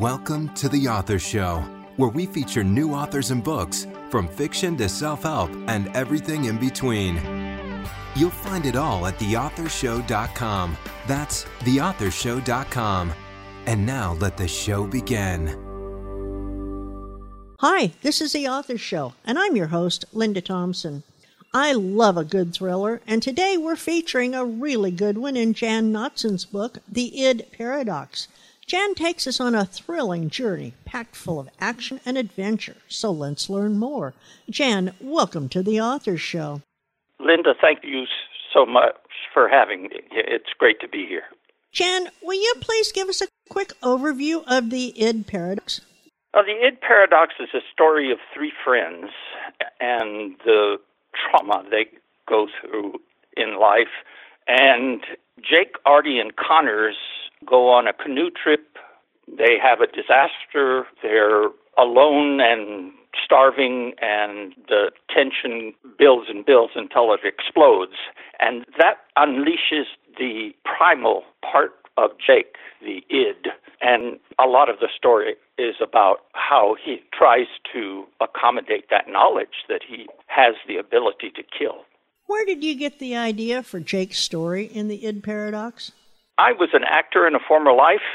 Welcome to The Author Show, where we feature new authors and books, from fiction to self help and everything in between. You'll find it all at theauthorshow.com. That's theauthorshow.com. And now let the show begin. Hi, this is The Author Show, and I'm your host, Linda Thompson. I love a good thriller, and today we're featuring a really good one in Jan Notzon's book, The Id Paradox. Jan takes us on a thrilling journey packed full of action and adventure. So let's learn more. Jan, welcome to the Authors Show. Linda, thank you so much for having me. It's great to be here. Jan, will you please give us a quick overview of the id paradox? Well, the id paradox is a story of three friends and the trauma they go through in life. And Jake, Artie, and Connors go on a canoe trip. They have a disaster. They're alone and starving, and the tension builds and builds until it explodes. And that unleashes the primal part of Jake, the id. And a lot of the story is about how he tries to accommodate that knowledge that he has the ability to kill. Where did you get the idea for Jake's story in the id paradox? I was an actor in a former life,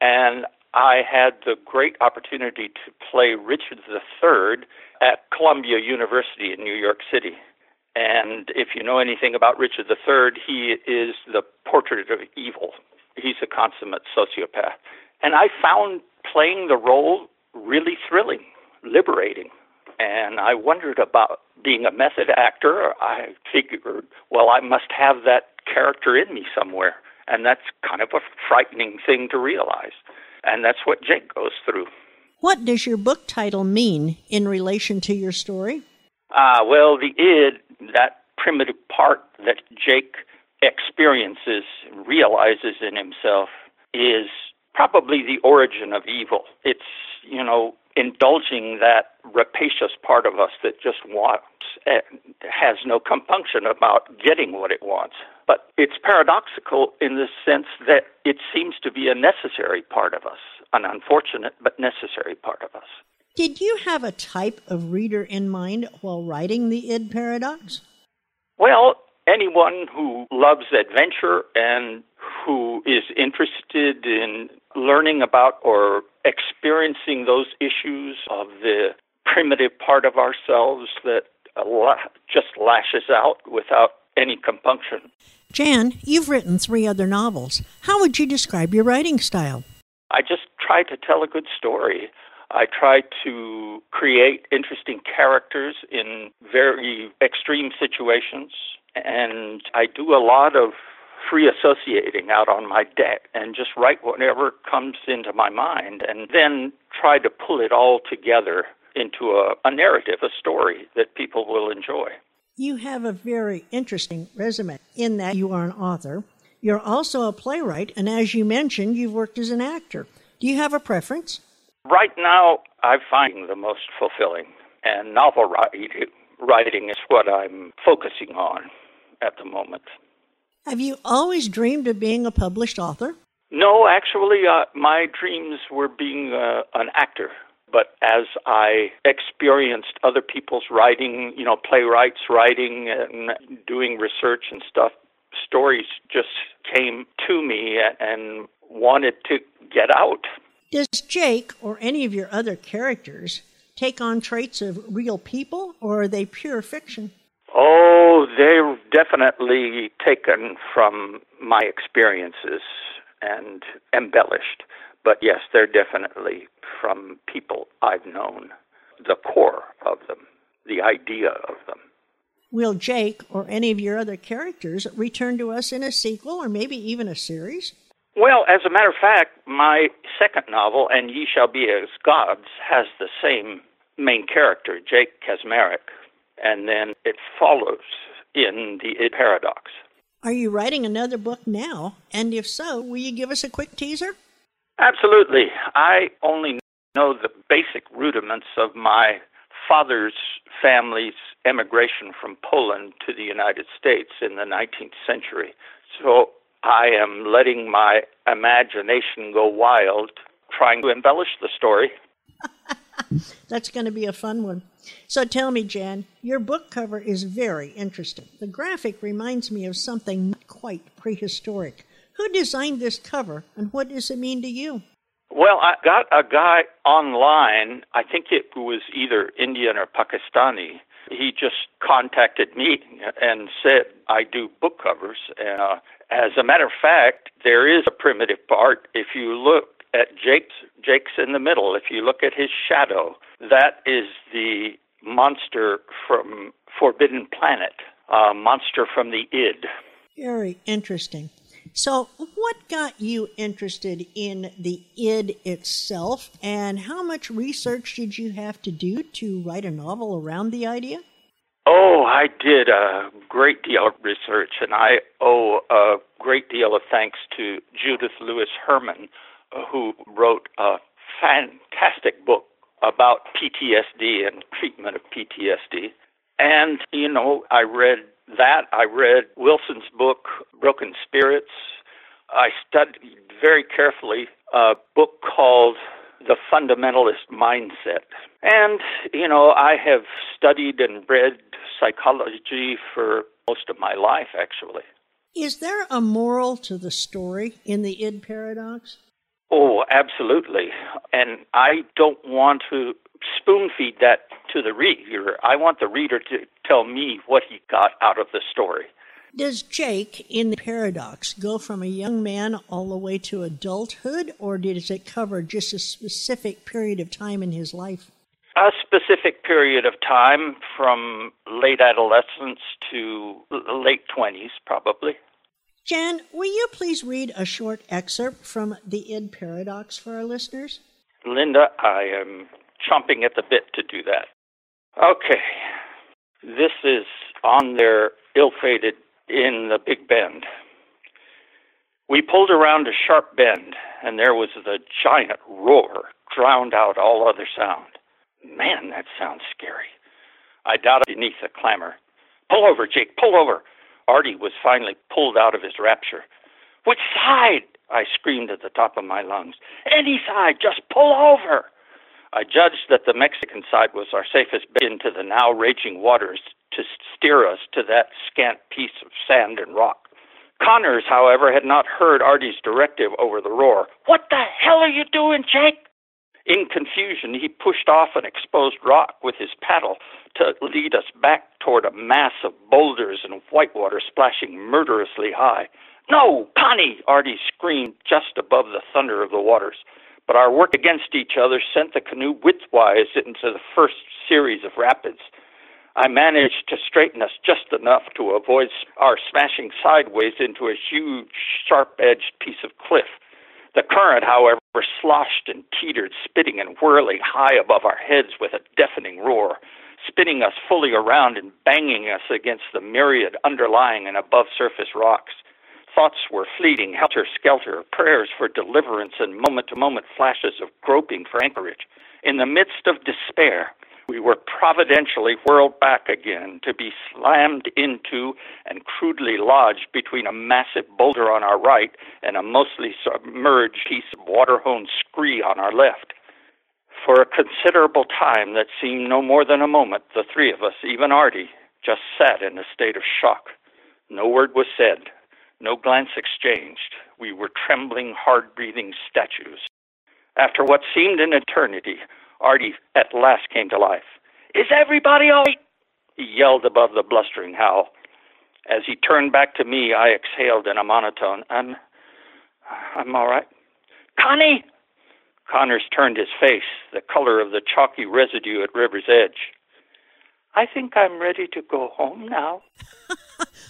and I had the great opportunity to play Richard III at Columbia University in New York City. And if you know anything about Richard III, he is the portrait of evil. He's a consummate sociopath. And I found playing the role really thrilling, liberating. And I wondered about being a method actor. I figured, well, I must have that character in me somewhere. And that's kind of a frightening thing to realize. And that's what Jake goes through. What does your book title mean in relation to your story? Ah, uh, well, the id, that primitive part that Jake experiences, realizes in himself, is probably the origin of evil. It's, you know, indulging that rapacious part of us that just wants, has no compunction about getting what it wants. But it's paradoxical in the sense that it seems to be a necessary part of us, an unfortunate but necessary part of us. Did you have a type of reader in mind while writing the id paradox? Well, anyone who loves adventure and who is interested in learning about or experiencing those issues of the primitive part of ourselves that just lashes out without any compunction. Jan, you've written three other novels. How would you describe your writing style? I just try to tell a good story. I try to create interesting characters in very extreme situations, and I do a lot of free associating out on my deck and just write whatever comes into my mind and then try to pull it all together into a, a narrative, a story that people will enjoy. You have a very interesting resume in that you are an author. You're also a playwright, and as you mentioned, you've worked as an actor. Do you have a preference? Right now, I find the most fulfilling, and novel writing is what I'm focusing on at the moment. Have you always dreamed of being a published author? No, actually, uh, my dreams were being uh, an actor. But as I experienced other people's writing, you know, playwrights writing and doing research and stuff, stories just came to me and wanted to get out. Does Jake or any of your other characters take on traits of real people, or are they pure fiction? Oh, they're definitely taken from my experiences and embellished. But yes, they're definitely from people I've known, the core of them, the idea of them. Will Jake or any of your other characters return to us in a sequel or maybe even a series? Well, as a matter of fact, my second novel, And Ye Shall Be as Gods, has the same main character, Jake Kazmareck, and then it follows in the paradox. Are you writing another book now? And if so, will you give us a quick teaser? Absolutely. I only know the basic rudiments of my father's family's emigration from Poland to the United States in the 19th century. So I am letting my imagination go wild, trying to embellish the story. That's going to be a fun one. So tell me, Jan, your book cover is very interesting. The graphic reminds me of something not quite prehistoric. Who designed this cover and what does it mean to you? Well, I got a guy online, I think it was either Indian or Pakistani. He just contacted me and said, I do book covers. Uh, as a matter of fact, there is a primitive part. If you look at Jake's, Jake's in the middle, if you look at his shadow, that is the monster from Forbidden Planet, a monster from the id. Very interesting. So, what got you interested in the id itself, and how much research did you have to do to write a novel around the idea? Oh, I did a great deal of research, and I owe a great deal of thanks to Judith Lewis Herman, who wrote a fantastic book about PTSD and treatment of PTSD. And, you know, I read that. I read Wilson's book, Broken Spirits. I studied very carefully a book called The Fundamentalist Mindset. And, you know, I have studied and read psychology for most of my life, actually. Is there a moral to the story in the id paradox? Oh, absolutely. And I don't want to spoon feed that to the reader. I want the reader to tell me what he got out of the story. Does Jake in the paradox go from a young man all the way to adulthood, or does it cover just a specific period of time in his life? A specific period of time from late adolescence to late 20s, probably. Jan, will you please read a short excerpt from the id paradox for our listeners? Linda, I am chomping at the bit to do that. Okay. This is on their ill fated in the Big Bend. We pulled around a sharp bend, and there was the giant roar, drowned out all other sound. Man, that sounds scary. I doubt beneath the clamor. Pull over, Jake, pull over. Artie was finally pulled out of his rapture. Which side? I screamed at the top of my lungs. Any side, just pull over. I judged that the Mexican side was our safest bet into the now raging waters to steer us to that scant piece of sand and rock. Connors, however, had not heard Artie's directive over the roar. What the hell are you doing, Jake? In confusion, he pushed off an exposed rock with his paddle to lead us back toward a mass of boulders and whitewater splashing murderously high. No, Connie! Artie screamed just above the thunder of the waters. But our work against each other sent the canoe widthwise into the first series of rapids. I managed to straighten us just enough to avoid our smashing sideways into a huge, sharp edged piece of cliff. The current, however, sloshed and teetered, spitting and whirling high above our heads with a deafening roar, spinning us fully around and banging us against the myriad underlying and above surface rocks. Thoughts were fleeting, helter skelter, prayers for deliverance, and moment to moment flashes of groping for anchorage. In the midst of despair, we were providentially whirled back again to be slammed into and crudely lodged between a massive boulder on our right and a mostly submerged piece of water-honed scree on our left. For a considerable time that seemed no more than a moment, the three of us, even Artie, just sat in a state of shock. No word was said, no glance exchanged. We were trembling, hard breathing statues. After what seemed an eternity, Artie at last came to life. Is everybody all right? He yelled above the blustering howl. As he turned back to me, I exhaled in a monotone. I'm, I'm all right. Connie! Connors turned his face, the color of the chalky residue at River's Edge. I think I'm ready to go home now.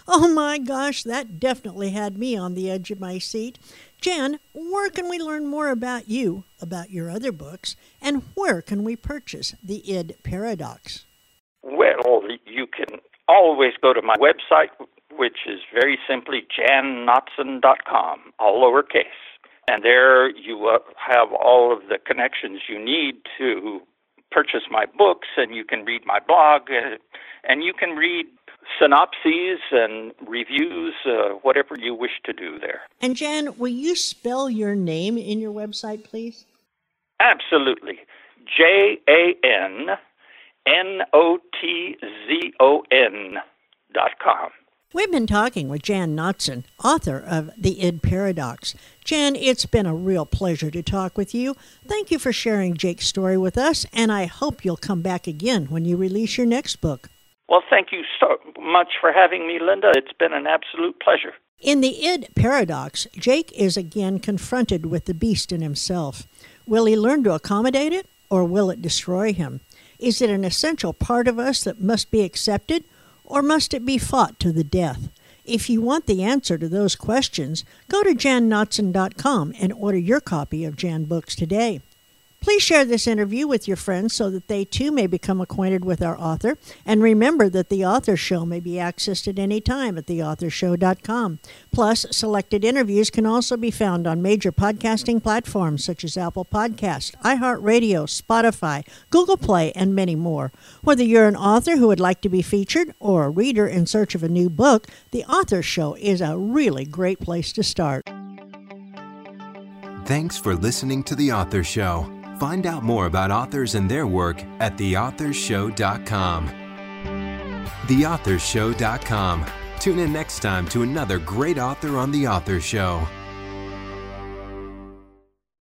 Oh my gosh, that definitely had me on the edge of my seat. Jan, where can we learn more about you, about your other books, and where can we purchase the id Paradox? Well, you can always go to my website, which is very simply jannotzon.com, all lowercase. And there you uh, have all of the connections you need to purchase my books, and you can read my blog, uh, and you can read synopses and reviews, uh, whatever you wish to do there. And Jan, will you spell your name in your website, please? Absolutely. J A N N O T Z O N dot com. We've been talking with Jan Notzon, author of The Id Paradox. Jan, it's been a real pleasure to talk with you. Thank you for sharing Jake's story with us, and I hope you'll come back again when you release your next book. Well, thank you so much for having me, Linda. It's been an absolute pleasure. In the id paradox, Jake is again confronted with the beast in himself. Will he learn to accommodate it, or will it destroy him? Is it an essential part of us that must be accepted, or must it be fought to the death? If you want the answer to those questions, go to jannotzon.com and order your copy of Jan Books today. Please share this interview with your friends so that they too may become acquainted with our author. And remember that the Author Show may be accessed at any time at theauthorshow.com. Plus, selected interviews can also be found on major podcasting platforms such as Apple Podcast, iHeartRadio, Spotify, Google Play, and many more. Whether you're an author who would like to be featured or a reader in search of a new book, the Author Show is a really great place to start. Thanks for listening to The Author Show. Find out more about authors and their work at theauthorshow.com. Theauthorshow.com. Tune in next time to another great author on The Author Show.